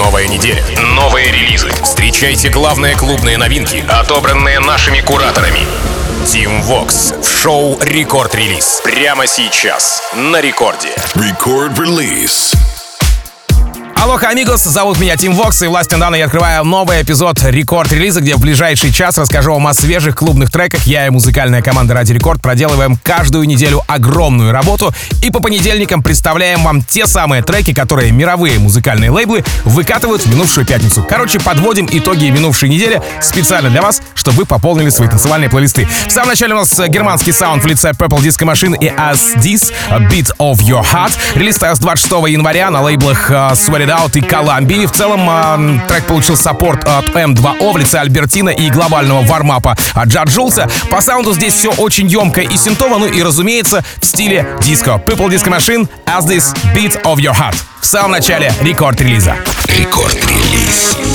Новая неделя, новые релизы. Встречайте главные клубные новинки, отобранные нашими кураторами. Tim Vox в шоу Record Release. Прямо сейчас на рекорде. Release. Алоха, амигос, зовут меня Тим Вокс, и властью данной я открываю новый эпизод Record Release 'а, где в ближайший час расскажу вам о свежих клубных треках. Я и музыкальная команда Радио Рекорд проделываем каждую неделю огромную работу, и по понедельникам представляем вам те самые треки, которые мировые музыкальные лейблы выкатывают в минувшую пятницу. Короче, подводим итоги минувшей недели специально для вас, чтобы вы пополнили свои танцевальные плейлисты. В самом начале у нас германский саунд в лице Purple Disco Machine и ÁSDÍS, Beat of Your Heart. Релиз с 26 января на лейблах uh, Sweat It Out и Колумбии. В целом э, трек получил support от M2O в лице Альбертина и глобального warm up 'а от Джадж Джулса. По саунду здесь все очень емко и синтово, ну и разумеется в стиле диско. Purple Disco Machine, ÁSDÍS, Beat of Your Heart. В самом начале Record Release 'а. Рекорд-релиз.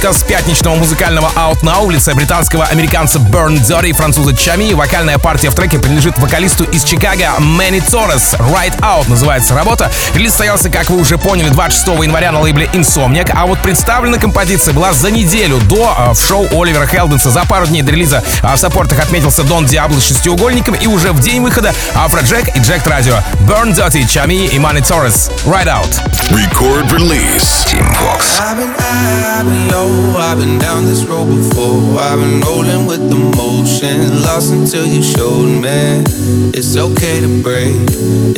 Новинка с пятничного музыкального Out Now в лице британского американца Burn Dirty и француза Чами. Вокальная партия в треке принадлежит вокалисту из Чикаго Мэнни Торрес. Right Out называется работа. Релиз состоялся, как вы уже поняли, 26 января на лейбле Insomniac, а вот представлена композиция была за неделю до э, в шоу Оливера Хелденса. За пару дней до релиза э, в саппортах отметился Дон Диабло с шестиугольником и уже в день выхода Афроджек и Джек Радио. Burn Dirty, Чами и Мэнни Торрес. Right Out. Record release. Team Vox. been low, I've been down this road before. I've been rolling with the motion, lost until you showed me. It's okay to break,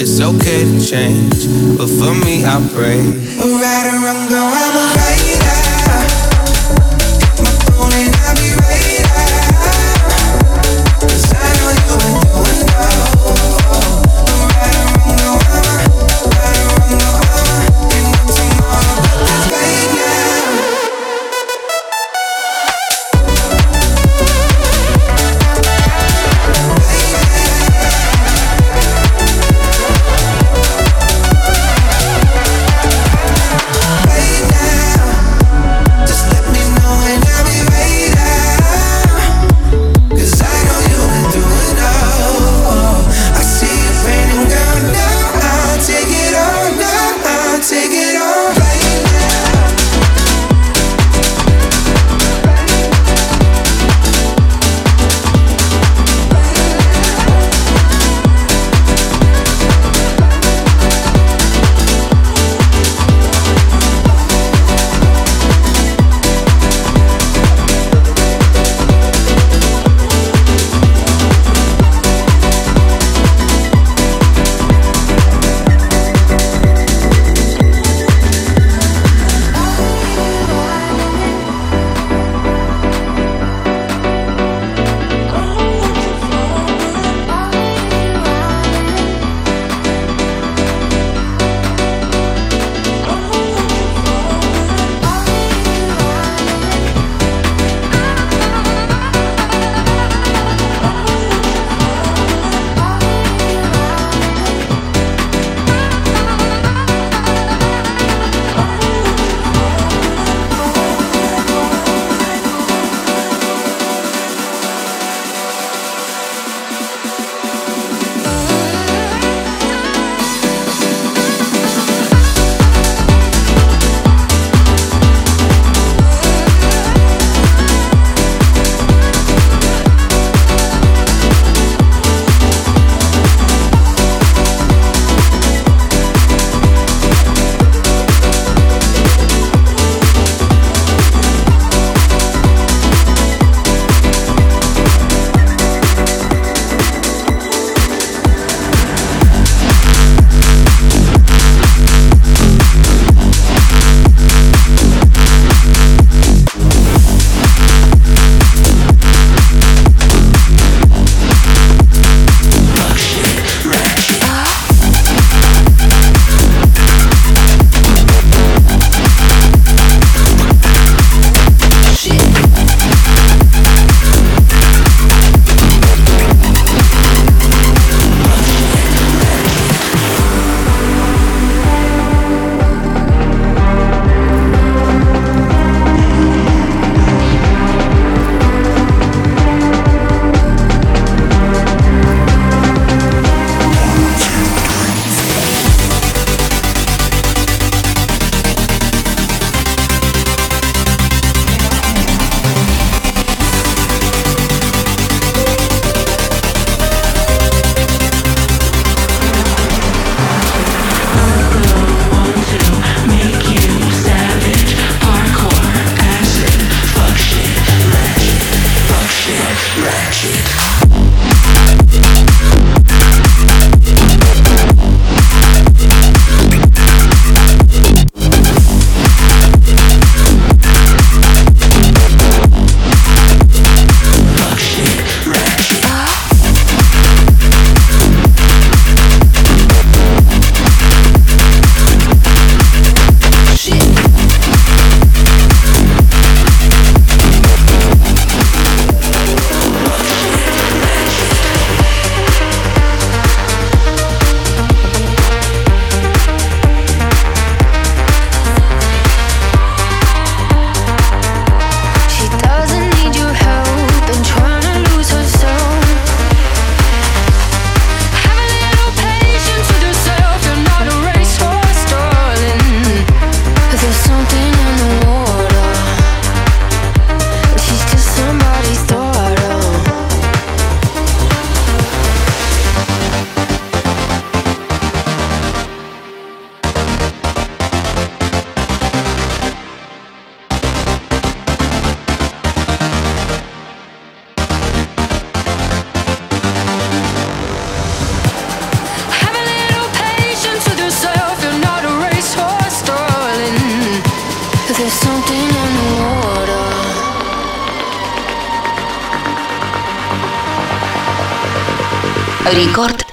it's okay to change, but for me, I pray. Right or wrong, girl,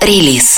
релиз.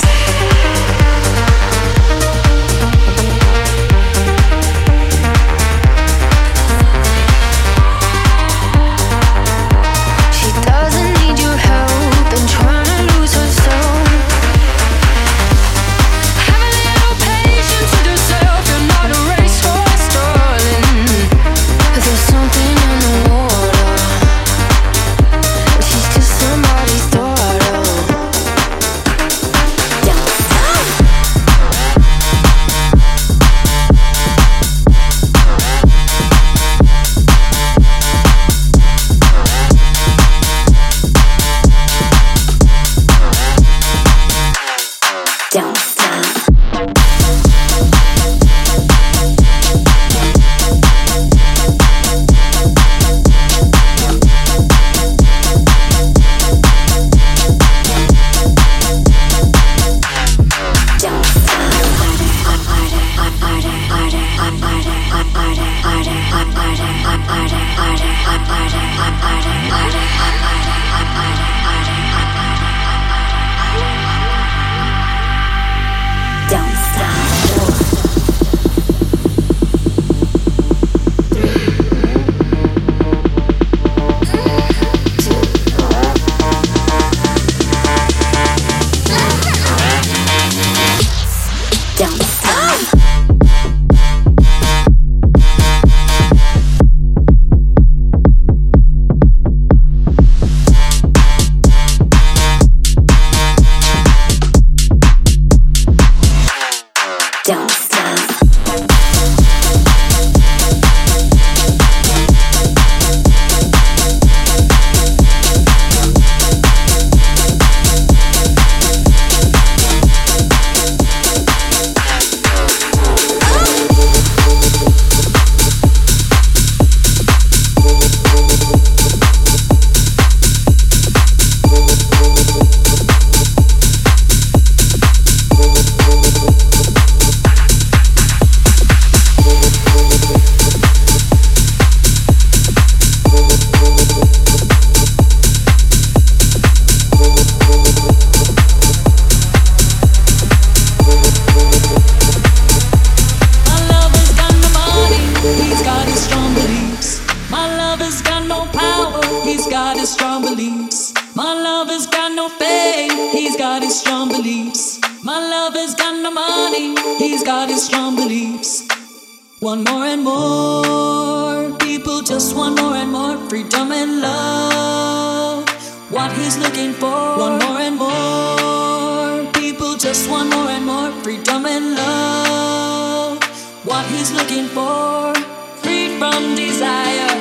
One more and more people just want more and more freedom and love. What he's looking for. One more and more people just want more and more freedom and love. What he's looking for. Free from desire.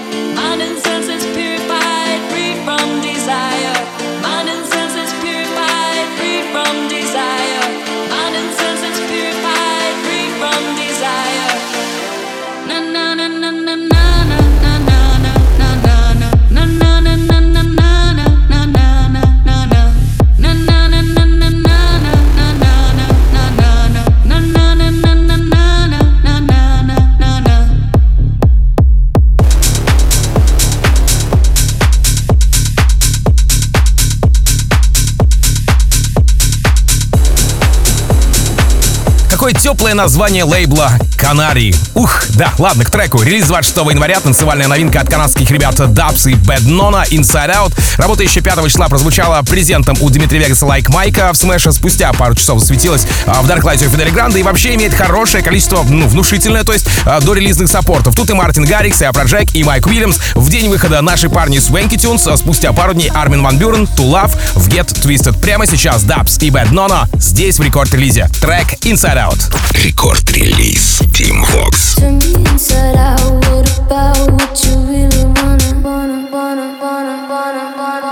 Теплое название лейбла Канарии. Ух, да, ладно, к треку. Релиз 26 января, танцевальная новинка от канадских ребят DVBBS и Nona Inside Out. Работа еще 5 числа прозвучала презентом у Дмитрия Вегаса Лайк Майка в Smash 'е. Спустя пару часов засветилась а, в Darklight у Федде Ле Гранда и вообще имеет хорошее количество, ну, внушительное, то есть а, до релизных support 'ов. Тут и Мартин Гаррикс, и Афроджек, и Майк Уильямс. В день выхода наши парни Swanky Tunes, а спустя пару дней Армин Ван Бюрен, Tough Love в Get Twisted. Прямо сейчас DVBBS и Nona здесь в Record Release 'е. Трек Inside Out. Рекорд-релиз. Team Vox. To me inside out, what about what you really wanna, wanna, wanna, wanna, wanna, wanna, wanna,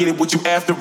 Get it what you after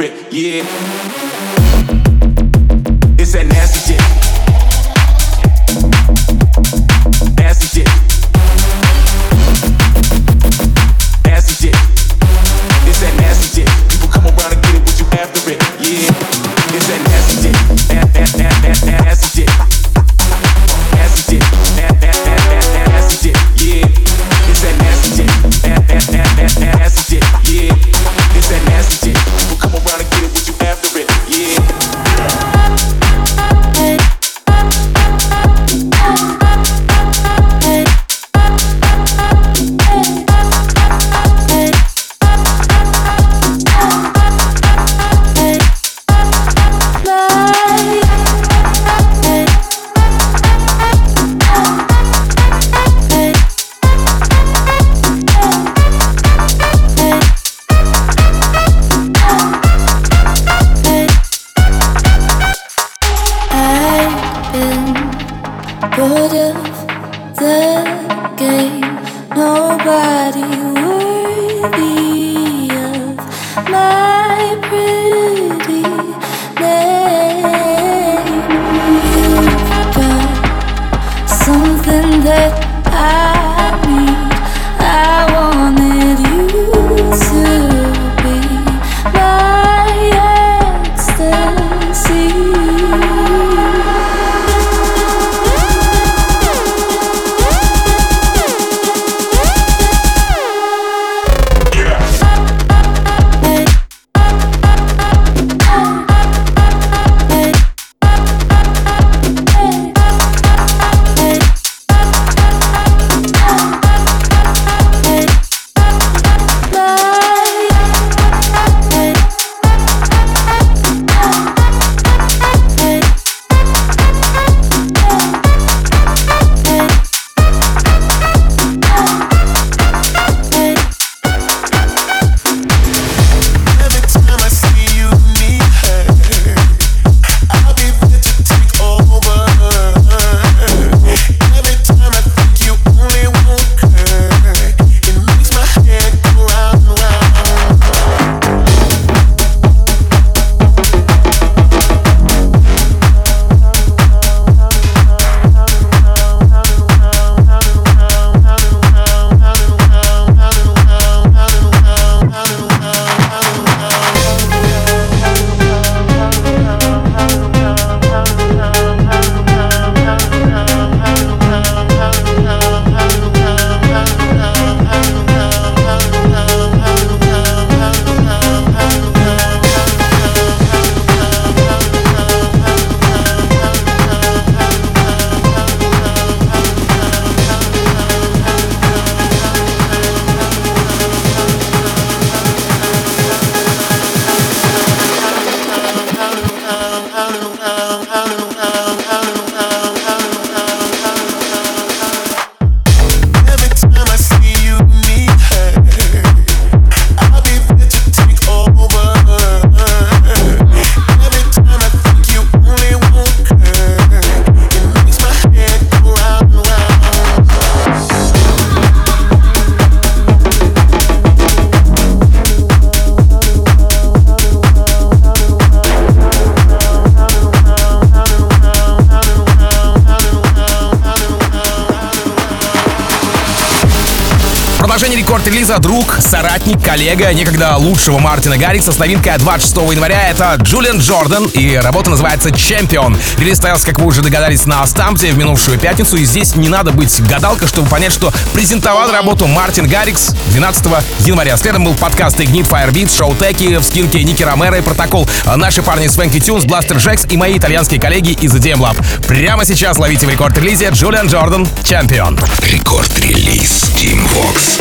коллега некогда лучшего Мартина Гаррикса с новинкой от 26 января. Это Джулиан Джордан, и работа называется «Чемпион». Релиз стоялся, как вы уже догадались, на Стампте в минувшую пятницу, и здесь не надо быть гадалкой, чтобы понять, что презентовал работу Мартин Гаррикс 12 января. Следом был подкаст Ignite Firebeats, шоу Теки, в скинке Ники Ромеро и протокол. Наши парни Свенки Тюнс, Бластер Джекс и мои итальянские коллеги из EDM Lab. Прямо сейчас ловите в рекорд-релизе Джулиан Джордан «Чемпион». Рекорд-релиз Team Vox.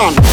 Leon.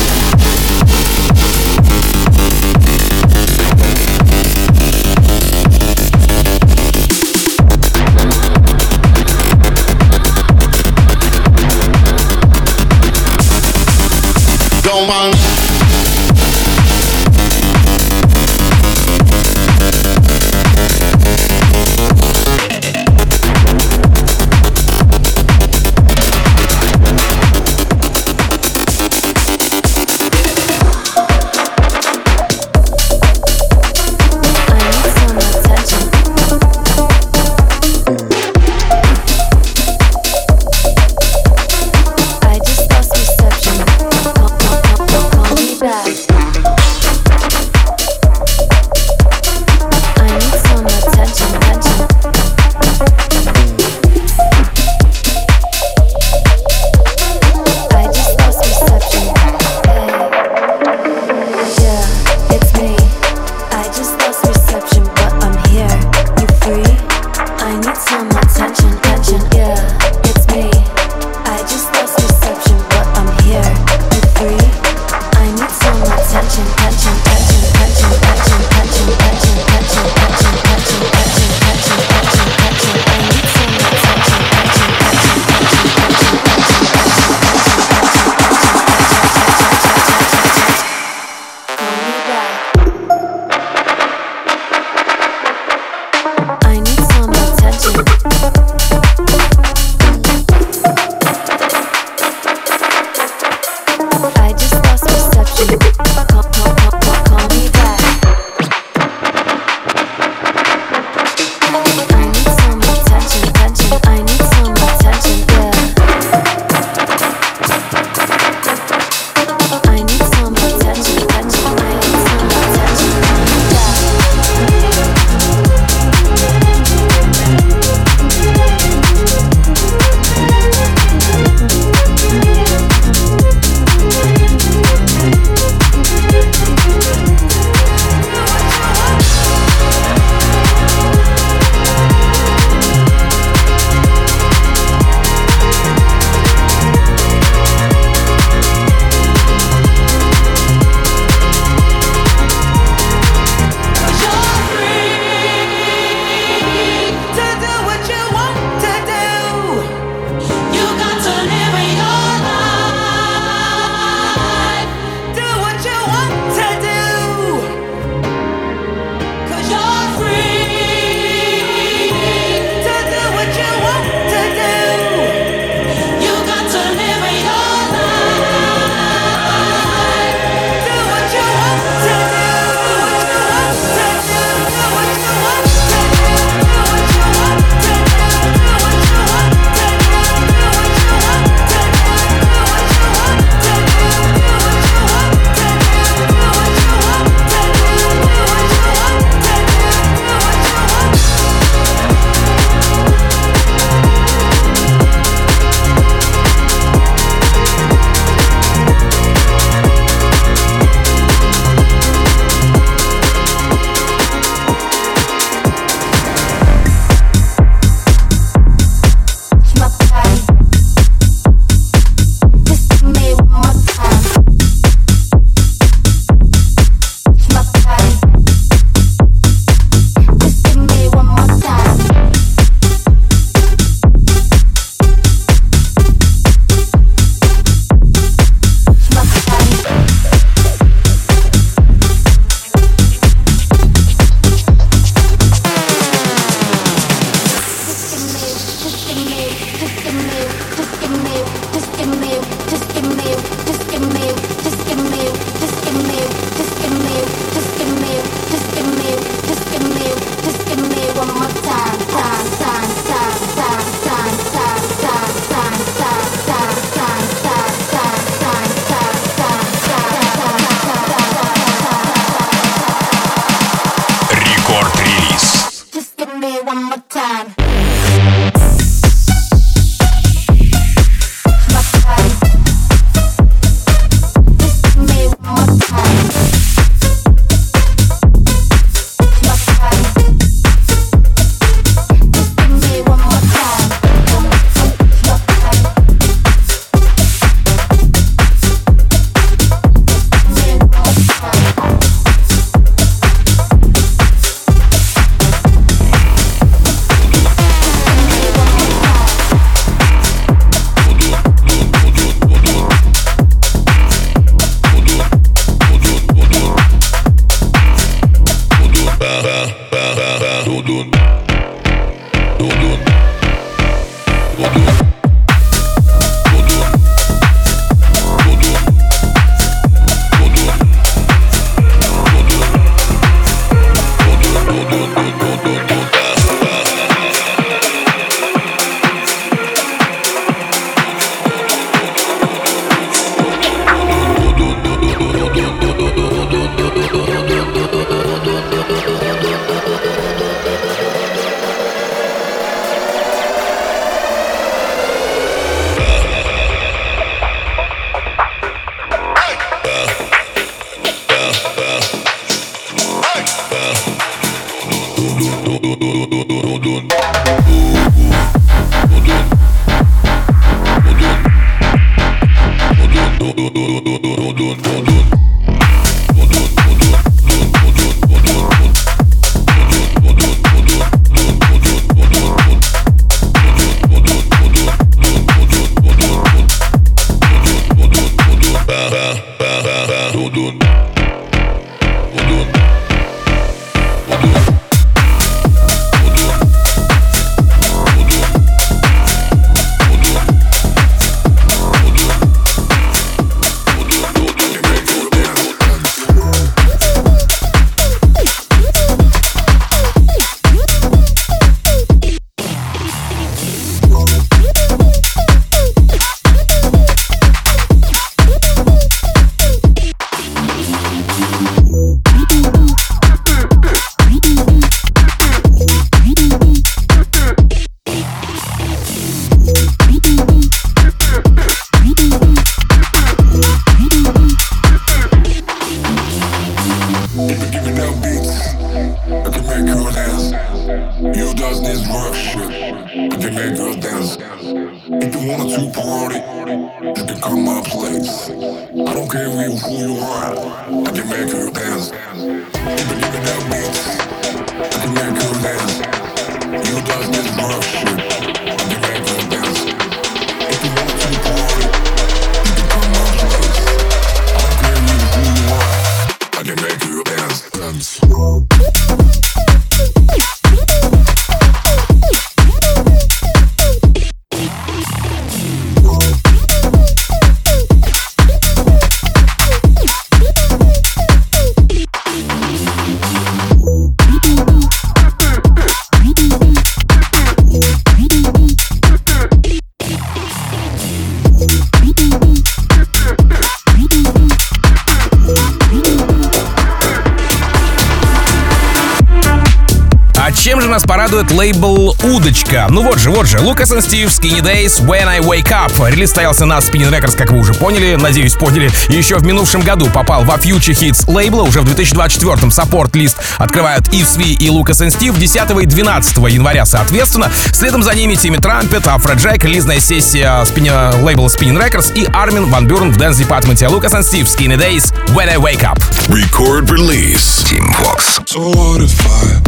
«Удочка». Ну вот же, вот же, Лукас и Стив, Skinny Days, When I Wake Up. Релиз стоялся на Spinning Records, как вы уже поняли, надеюсь, поняли. Еще в минувшем году попал во Future Hits лейбла. Уже в 2024-м саппорт-лист открывают Ив Сви и Лукас и Стив 10 и 12 января, соответственно. Следом за ними Тимми Трампет, Афро Джек, релизная сессия спини... лейбла Spinning Records и Армин Ван Бюрн в Dance Department. Лукас и Стив, Skinny Days, When I Wake Up. Record release. Team Vox. So what if I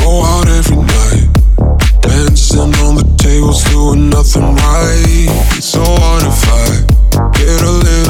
go out every night? Dancing on the tables, doing nothing right. So what if I get a little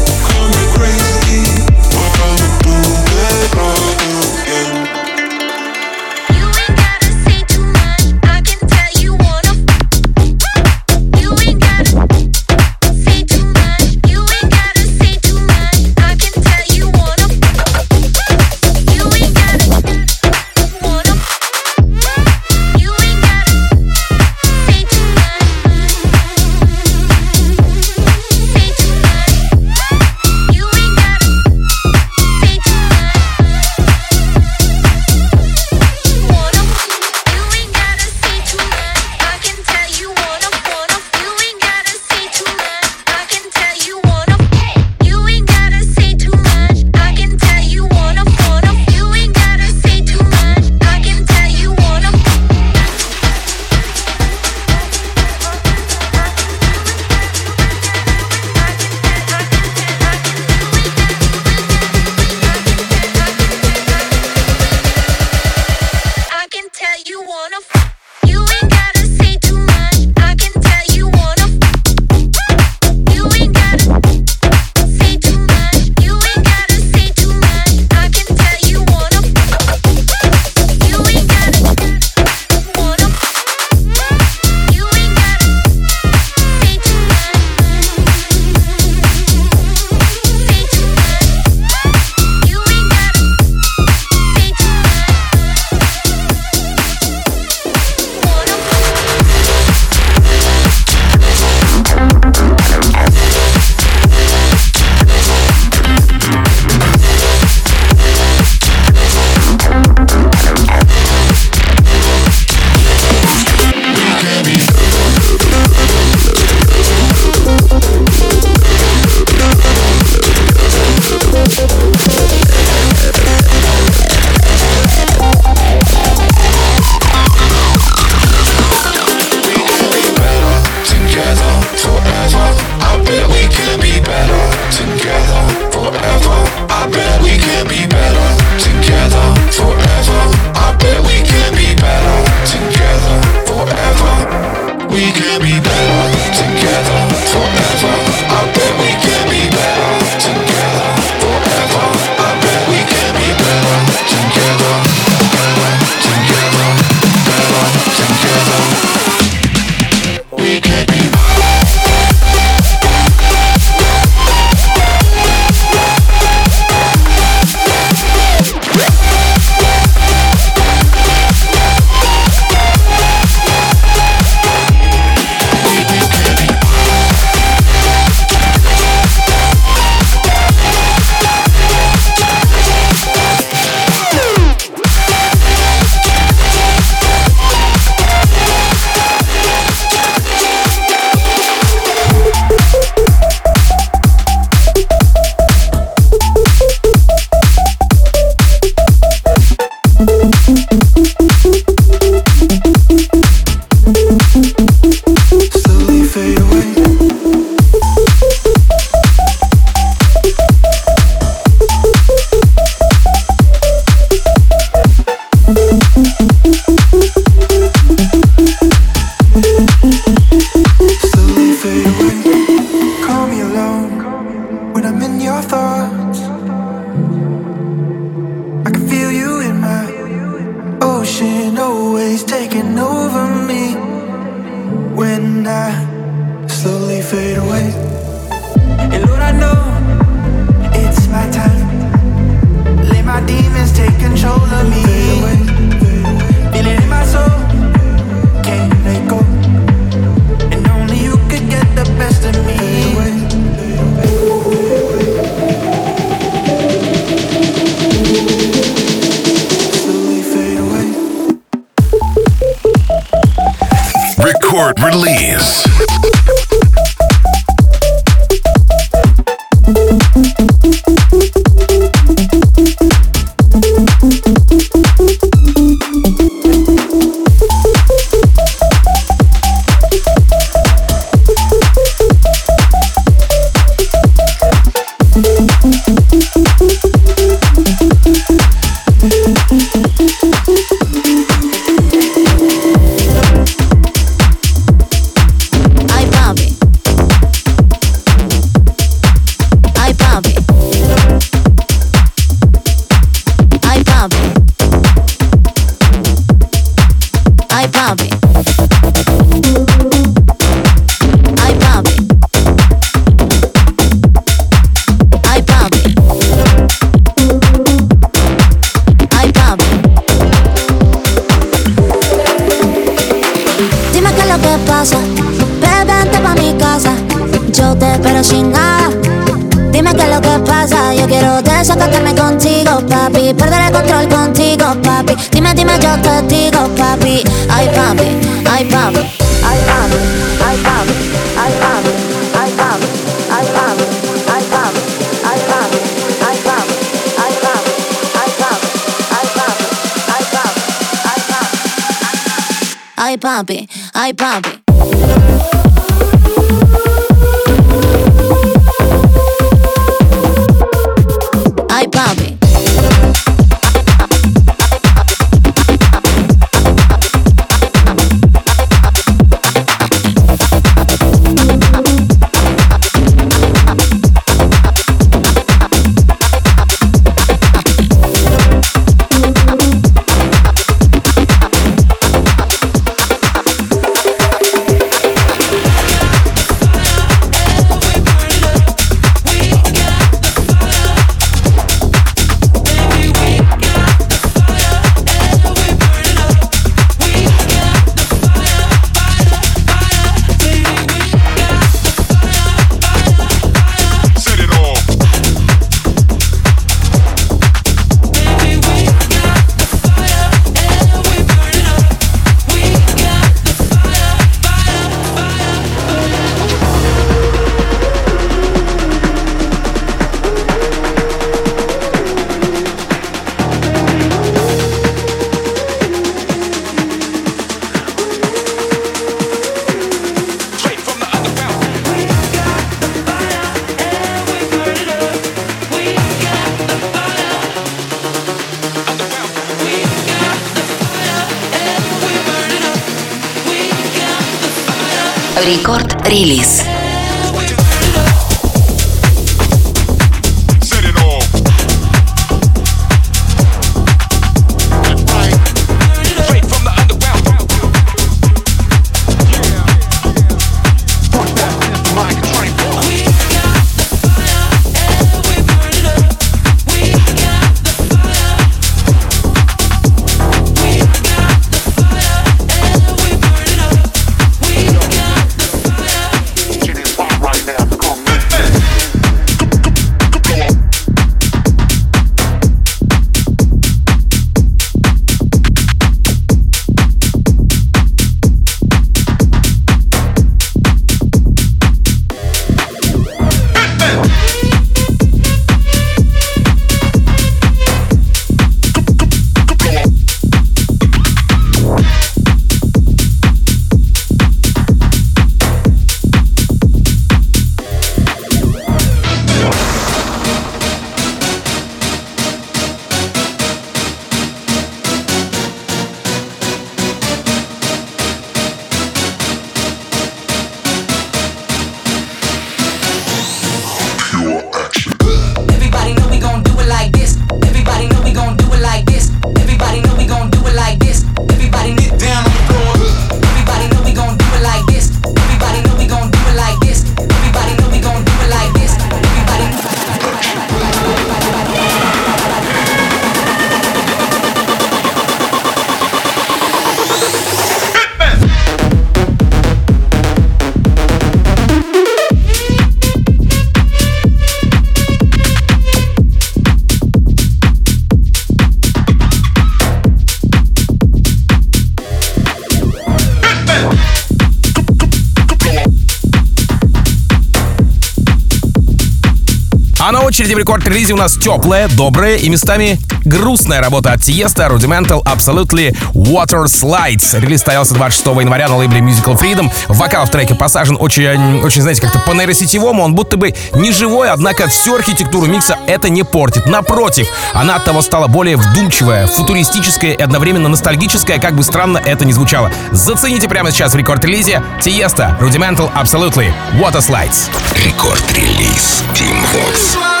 очереди в рекорд-релизе у нас теплая, добрая и местами грустная работа от Тиеста, Rudimental Absolutely Water Slides. Релиз состоялся 26 января на лейбле Musical Freedom. Вокал в треке посажен очень, очень, знаете, как-то по нейросетевому. Он будто бы не живой, однако всю архитектуру микса это не портит. Напротив, она от того стала более вдумчивая, футуристическая и одновременно ностальгическая, как бы странно это ни звучало. Зацените прямо сейчас в рекорд-релизе Тиеста, Rudimental Absolutely Water Slides. Рекорд-релиз Team Vox.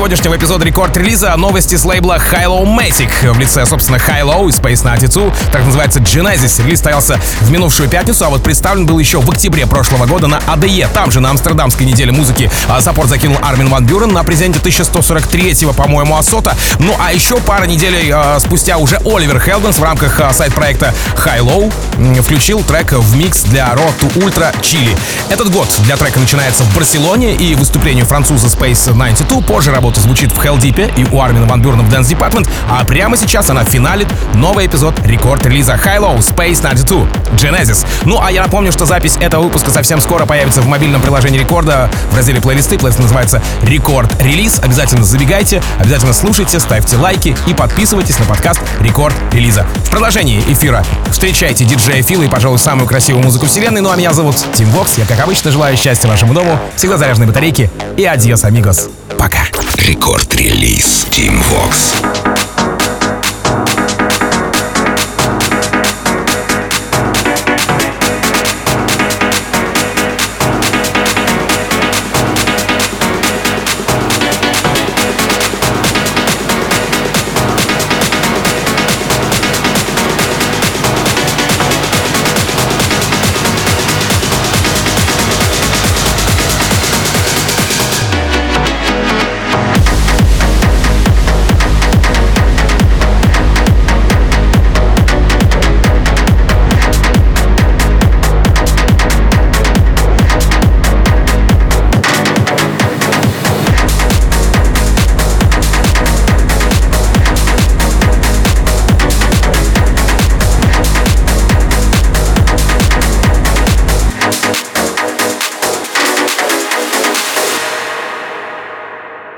Сегодняшнего эпизода рекорд-релиза новости с лейбла Hilo Matic в лице, собственно, Hilo и Space 92, так называется Genesis. Релиз стоялся в минувшую пятницу, а вот представлен был еще в октябре прошлого года на ADE. Там же, на Амстердамской неделе музыки, а, саппорт закинул Армин Ван Бюрен на презенте 1143-го, по-моему, Асота. Ну а еще пара недель э, спустя уже Оливер Хелденс в рамках сайт-проекта High Low включил трек в микс для Road to Ultra Chili. Этот год для трека начинается в Барселоне и выступлению француза Space 92. Позже работа звучит в Hell Deep и у Армина Ван Бюрна в Dance Department. А прямо сейчас она финалит новый эпизод рекорд-релиза High Low Space 92 Genesis. Ну а я напомню, что запись этого выпуска совсем скоро появится в мобильном приложении рекорда в разделе плейлисты. Плейлист называется Рекорд Релиз. Обязательно забегайте, обязательно слушайте, ставьте лайки и подписывайтесь на подкаст Рекорд Релиза. В продолжении эфира встречайте диджея Фила и, пожалуй, самую красивую музыку вселенной. Ну а меня зовут Тим Вокс. Я, как обычно, желаю счастья вашему дому, всегда заряженной батарейки и адьос, амигос. Пока. Record Release Tim Vox.